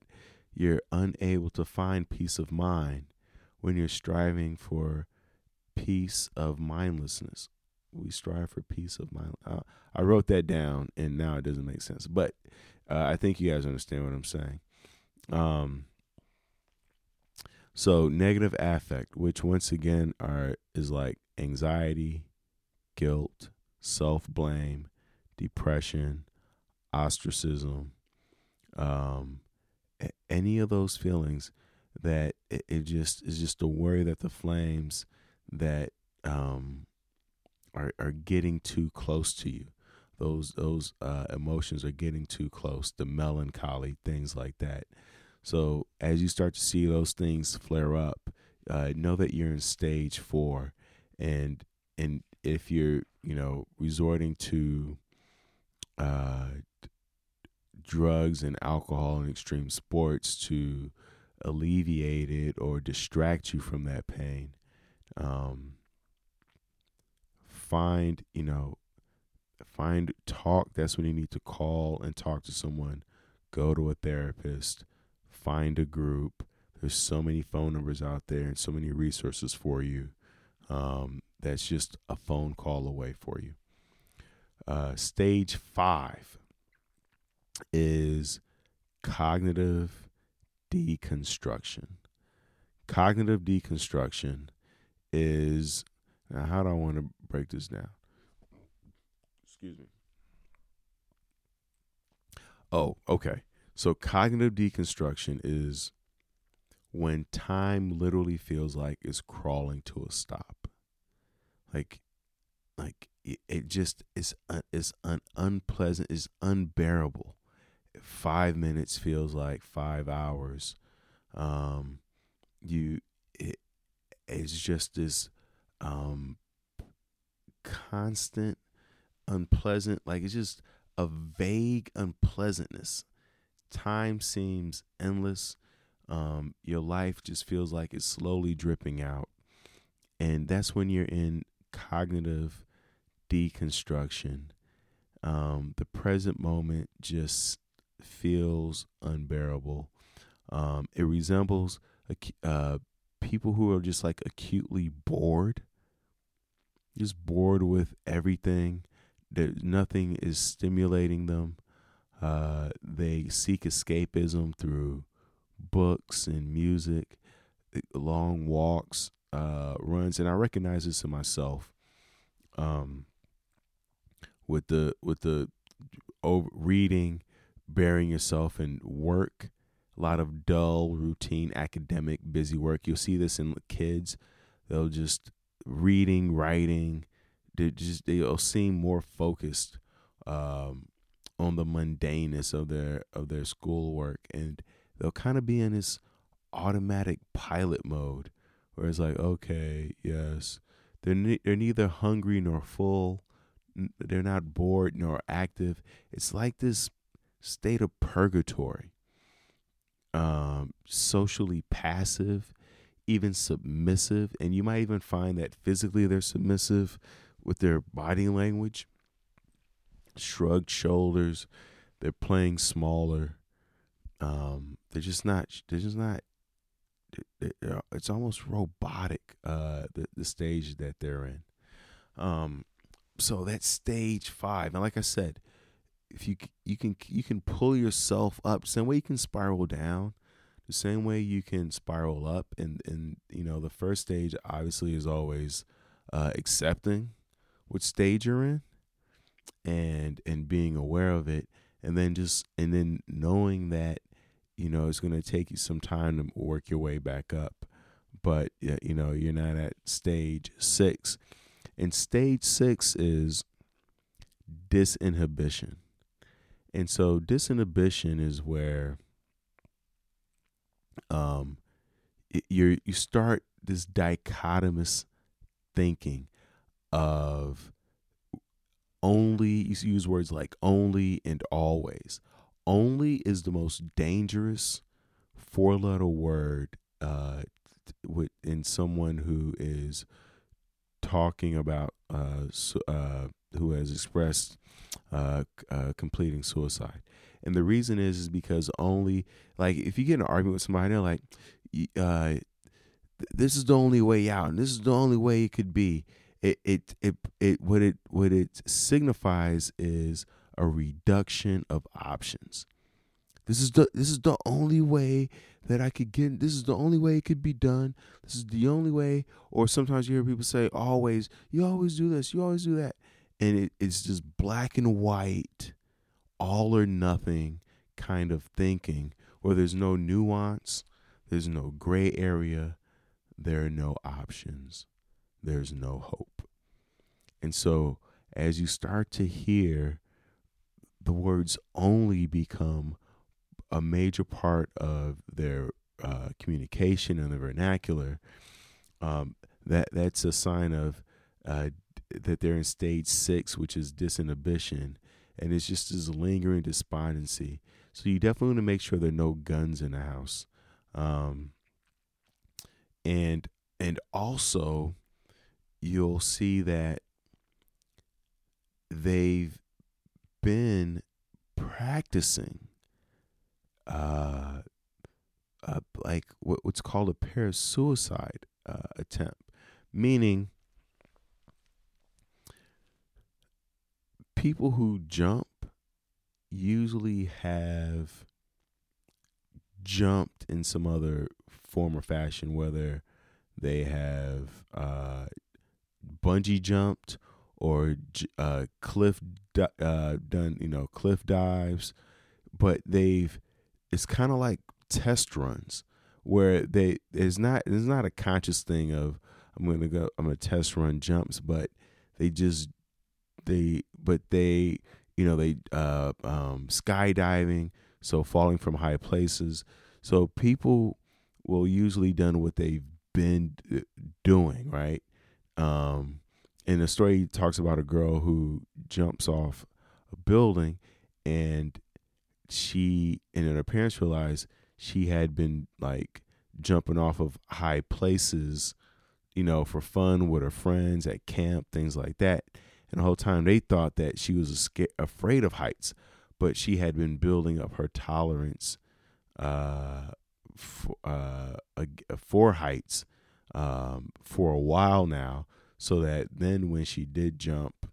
you're unable to find peace of mind when you're striving for peace of mindlessness we strive for peace of mind. Uh, i wrote that down and now it doesn't make sense but uh, i think you guys understand what i'm saying. Um so negative affect which once again are is like anxiety guilt self-blame depression ostracism, um, any of those feelings that it, it, just is just a worry that the flames that um, are are getting too close to you. Those those uh, emotions are getting too close. The melancholy, things like that. So as you start to see those things flare up, uh, know that you're in stage four, and and if you're you know resorting to uh, drugs and alcohol and extreme sports to alleviate it or distract you from that pain. Um, find, you know, find talk. That's when you need to call and talk to someone. Go to a therapist. Find a group. There's so many phone numbers out there and so many resources for you. Um, that's just a phone call away for you. Uh, stage five is cognitive deconstruction. Cognitive deconstruction is how do I want to break this down? Excuse me. Oh, okay. So cognitive deconstruction is when time literally feels like it's crawling to a stop. Like like it, it just is uh, is un, unpleasant, it's unbearable five minutes feels like five hours. Um, you, it, it's just this um, constant, unpleasant, like it's just a vague unpleasantness. Time seems endless. Um, your life just feels like it's slowly dripping out. And that's when you're in cognitive deconstruction. Um, the present moment just feels unbearable. Um, it resembles uh, people who are just like acutely bored, just bored with everything. That nothing is stimulating them. Uh, they seek escapism through books and music, eh, long walks, uh, runs, and I recognize this in myself. Um, with the with the over reading burying yourself in work, a lot of dull, routine, academic, busy work. You'll see this in kids. They'll just reading, writing. They just they'll seem more focused um, on the mundaneness of their of their schoolwork, and they'll kind of be in this automatic pilot mode, where it's like, okay, yes, they're ne- they're neither hungry nor full, they're not bored nor active. It's like this state of purgatory. Um, socially passive, even submissive, and you might even find that physically they're submissive with their body language shrugged shoulders. They're playing smaller. Um, they're just not. They're just not. It's almost robotic. Uh, the the stage that they're in. Um, so that's stage five, and like I said, if you you can you can pull yourself up, same way you can spiral down, the same way you can spiral up, and and you know the first stage obviously is always uh, accepting what stage you're in and and being aware of it and then just and then knowing that you know it's going to take you some time to work your way back up. But you know you're not at stage 6 and stage 6 is disinhibition. And so disinhibition is where um you you start this dichotomous thinking of only you use words like only and always. Only is the most dangerous four letter word uh, with in someone who is talking about uh, uh, who has expressed uh, uh, completing suicide and the reason is is because only like if you get in an argument with somebody they're like uh, this is the only way out and this is the only way it could be it it it, it what it what it signifies is a reduction of options. This is the this is the only way that I could get. This is the only way it could be done. This is the only way. Or sometimes you hear people say, "Always, you always do this, you always do that," and it, it's just black and white, all or nothing kind of thinking, where there's no nuance, there's no gray area, there are no options there's no hope. And so, as you start to hear the words only become a major part of their uh, communication and the vernacular, um, that that's a sign of uh, that they're in stage six, which is disinhibition, and it's just this lingering despondency. So you definitely want to make sure there are no guns in the house, um, and and also you'll see that they've been practicing uh, uh like what, what's called a parasuicide uh, attempt, meaning people who jump usually have jumped in some other form or fashion, whether they have uh, bungee jumped or uh, cliff uh, done, you know, cliff dives, but they've it's kind of like test runs where they it's not it's not a conscious thing of I'm gonna go I'm gonna test run jumps, but they just they but they you know they uh, um, skydiving, so falling from high places. So people will usually done what they've been uh, doing, right? Um, and the story talks about a girl who jumps off a building and she and then her parents realized she had been like jumping off of high places, you know, for fun with her friends at camp, things like that. And the whole time they thought that she was scared, afraid of heights, but she had been building up her tolerance uh, for, uh, for heights um, for a while now, so that then when she did jump,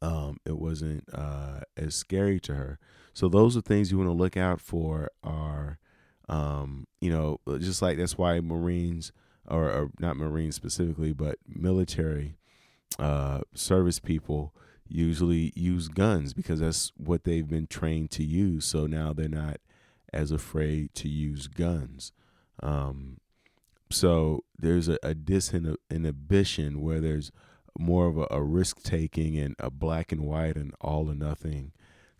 um, it wasn't uh, as scary to her. So those are things you want to look out for. Are um, you know, just like that's why Marines or, or not Marines specifically, but military uh, service people usually use guns because that's what they've been trained to use. So now they're not as afraid to use guns. Um, so there's a, a disinhibition where there's more of a, a risk taking and a black and white and all or nothing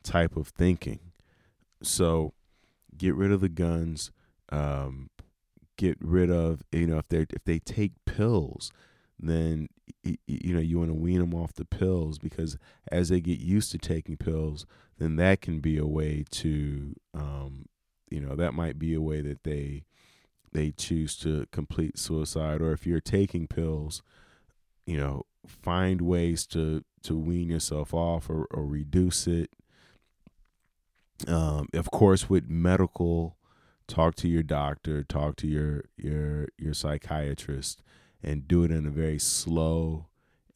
type of thinking. So get rid of the guns. Um, get rid of you know if they if they take pills, then you know you want to wean them off the pills because as they get used to taking pills, then that can be a way to um, you know that might be a way that they they choose to complete suicide. Or if you're taking pills you know find ways to to wean yourself off or, or reduce it. Um, of course with medical talk to your doctor talk to your your your psychiatrist and do it in a very slow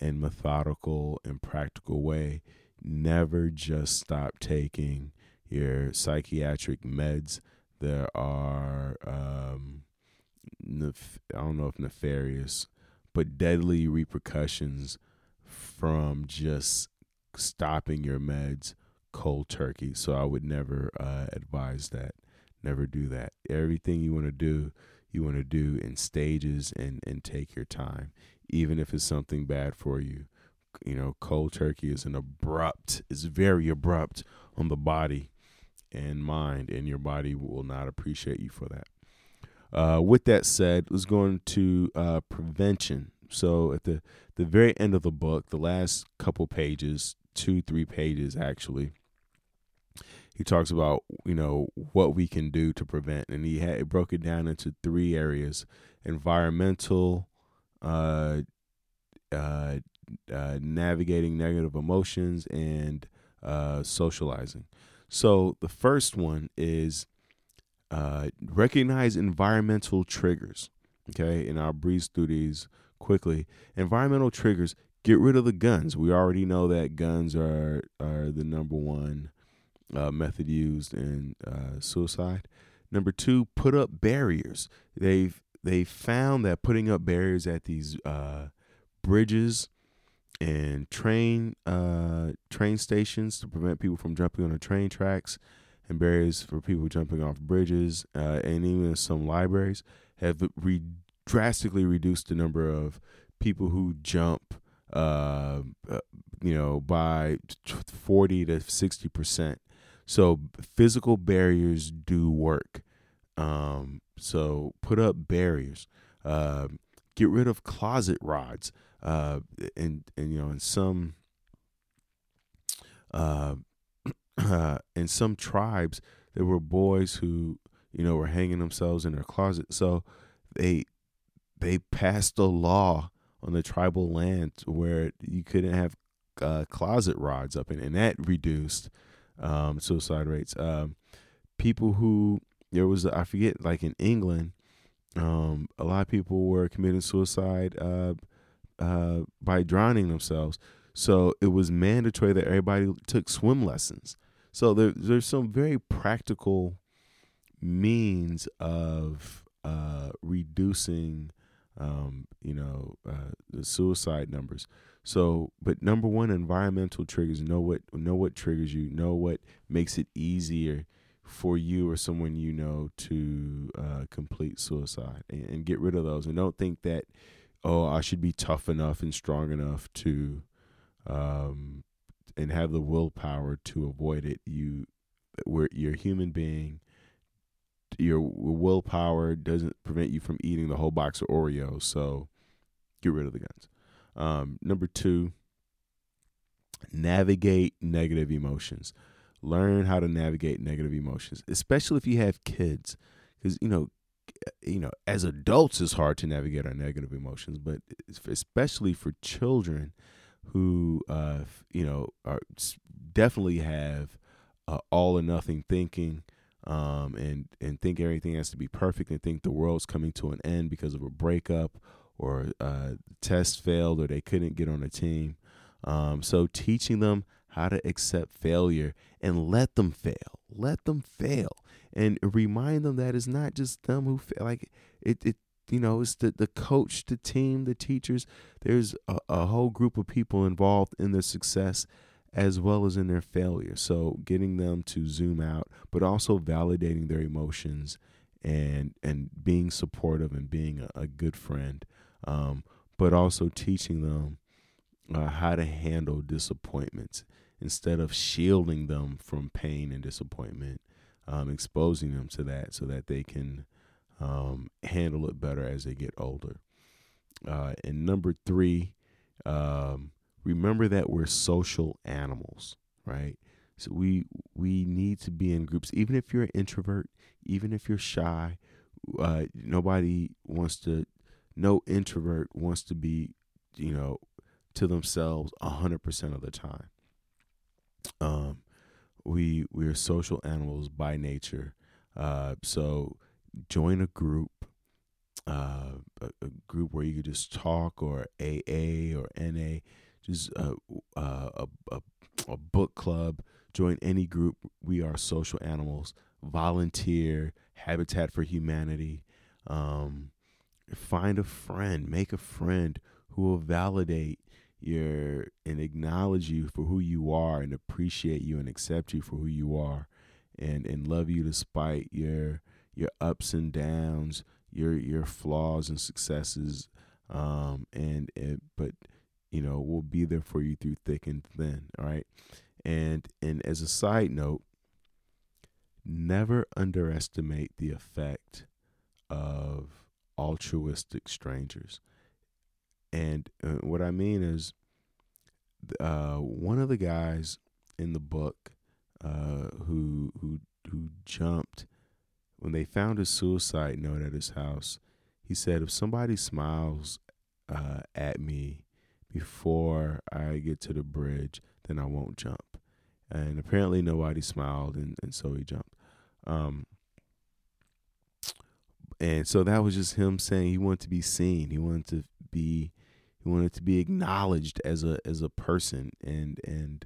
and methodical and practical way never just stop taking your psychiatric meds there are um, nef- I don't know if nefarious, but deadly repercussions from just stopping your meds cold turkey. So I would never uh, advise that. Never do that. Everything you want to do, you want to do in stages and and take your time, even if it's something bad for you. You know, cold turkey is an abrupt, is very abrupt on the body and mind, and your body will not appreciate you for that. Uh, with that said, let's go into uh, prevention. So at the the very end of the book, the last couple pages, two three pages actually, he talks about you know what we can do to prevent, and he had it broke it down into three areas: environmental, uh, uh, uh, navigating negative emotions, and uh, socializing. So the first one is uh, recognize environmental triggers. Okay, and I'll breeze through these quickly. Environmental triggers. Get rid of the guns. We already know that guns are are the number one uh, method used in uh, suicide. Number two, put up barriers. They've they found that putting up barriers at these uh, bridges and train uh, train stations to prevent people from jumping on the train tracks and barriers for people jumping off bridges, uh, and even some libraries have re- drastically reduced the number of people who jump, uh, uh, you know, by 40 to 60 percent. So physical barriers do work. Um, so put up barriers. Uh, get rid of closet rods. Uh, and and you know, in some uh, in some tribes, there were boys who you know were hanging themselves in their closet. So they they passed a law on the tribal land where you couldn't have uh, closet rods up and that reduced um, suicide rates. Um, people who there was I forget like in England, um, a lot of people were committing suicide uh, uh, by drowning themselves. So it was mandatory that everybody took swim lessons. So there, there's some very practical means of uh, reducing, um, you know, uh, the suicide numbers. So, but number one, environmental triggers. Know what know what triggers you. Know what makes it easier for you or someone you know to uh, complete suicide, and, and get rid of those. And don't think that, oh, I should be tough enough and strong enough to um, and have the willpower to avoid it. You, where you're a human being, your willpower doesn't prevent you from eating the whole box of Oreos. So get rid of the guns. Um, number two, navigate negative emotions. Learn how to navigate negative emotions, especially if you have kids, because you know, you know, as adults, it's hard to navigate our negative emotions, but especially for children, who uh, you know are definitely have uh, all or nothing thinking um, and and think everything has to be perfect and think the world's coming to an end because of a breakup or uh, test failed or they couldn't get on a team. Um, so teaching them how to accept failure and let them fail, let them fail, and remind them that it's not just them who fail. Like it, it you know, it's the, the coach, the team, the teachers. There's a, a whole group of people involved in their success as well as in their failure. So getting them to zoom out, but also validating their emotions and and being supportive and being a, a good friend, um, but also teaching them uh, how to handle disappointments instead of shielding them from pain and disappointment, um, exposing them to that so that they can um, handle it better as they get older. Uh, and number three, um, remember that we're social animals, right? So we we need to be in groups, even if you're an introvert, even if you're shy. Uh, nobody wants to. No introvert wants to be, you know, to themselves a hundred percent of the time. Um, we we are social animals by nature. Uh, so join a group, uh, a, a, group where you could just talk, or AA or NA, just uh, uh, a, a, a book club. Join any group. We are social animals. Volunteer, Habitat for Humanity. Um, find a friend, make a friend who will validate your and acknowledge you for who you are and appreciate you and accept you for who you are and and love you despite your your ups and downs your your flaws and successes um and, and but you know we'll be there for you through thick and thin all right and and as a side note never underestimate the effect of altruistic strangers and uh, what I mean is, uh, one of the guys in the book uh, who who who jumped when they found his suicide note at his house. He said, "If somebody smiles uh, at me before I get to the bridge, then I won't jump." And apparently, nobody smiled, and, and so he jumped. Um, and so that was just him saying he wanted to be seen. He wanted to be he wanted to be acknowledged as a as a person. And and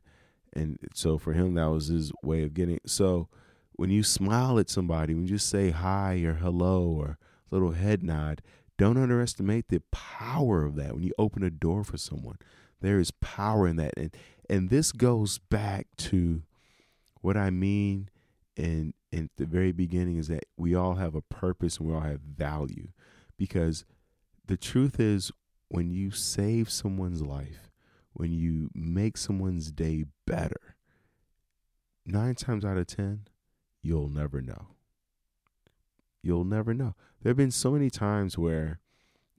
and so for him that was his way of getting so when you smile at somebody when you just say hi or hello or little head nod don't underestimate the power of that. When you open a door for someone there is power in that. And and this goes back to what i mean in in the very beginning is that we all have a purpose and we all have value because the truth is when you save someone's life, when you make someone's day better, nine times out of 10, you'll never know. You'll never know. There have been so many times where,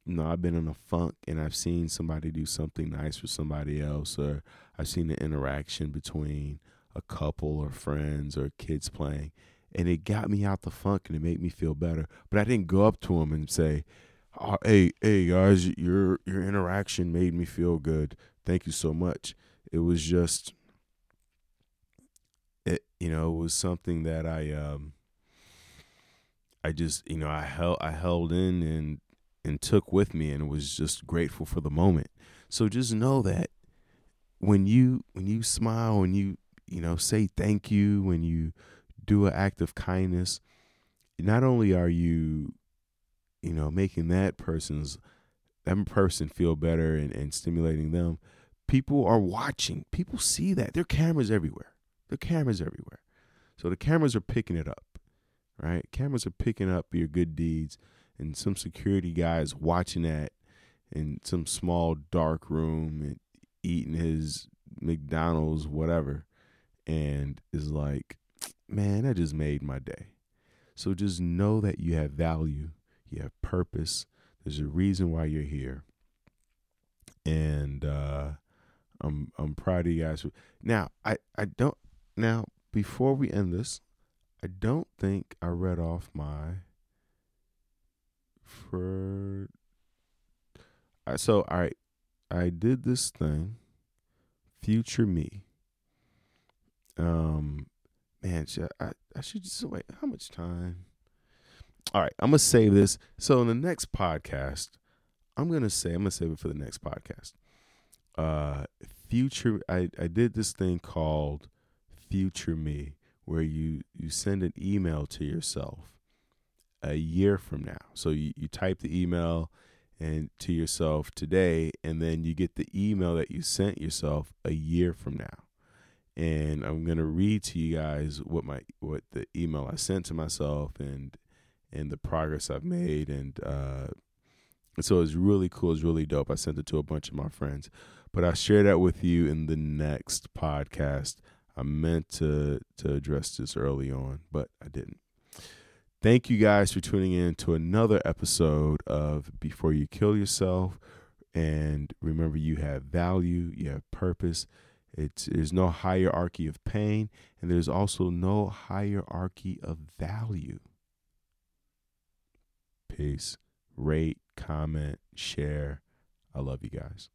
you know, I've been in a funk and I've seen somebody do something nice for somebody else, or I've seen an interaction between a couple or friends or kids playing, and it got me out the funk and it made me feel better. But I didn't go up to him and say, oh, hey, hey guys, your your interaction made me feel good. Thank you so much. It was just it you know, it was something that I um I just, you know, I held I held in and and took with me and was just grateful for the moment. So just know that when you when you smile and you you know say thank you when you do an act of kindness not only are you you know, making that person's that person feel better and, and stimulating them. People are watching. People see that. There are cameras everywhere. There are cameras everywhere. So the cameras are picking it up. Right? Cameras are picking up your good deeds and some security guys watching that in some small dark room and eating his McDonald's, whatever, and is like, man, that just made my day. So just know that you have value you have purpose. There's a reason why you're here. And uh, I'm I'm proud of you guys. Now, I, I don't now before we end this, I don't think I read off my for so I I did this thing, future me. Um, man, should I, I should just wait. How much time? all right, I'm gonna save this. So in the next podcast, I'm gonna say I'm gonna save it for the next podcast. Uh, future, I I did this thing called Future Me, where you you send an email to yourself a year from now. So you you type the email and to yourself today, and then you get the email that you sent yourself a year from now. And I'm gonna read to you guys what my what the email I sent to myself and and the progress I've made and uh, So it's really cool. It's really dope. I sent it to a bunch of my friends, but I'll share that with you in the next podcast. I meant to to address this early on, but I didn't. Thank you guys for tuning in to another episode of Before You Kill Yourself. And remember, you have value, you have purpose. It's, there's no hierarchy of pain, and there's also no hierarchy of value. Peace. Rate, comment, share. I love you guys.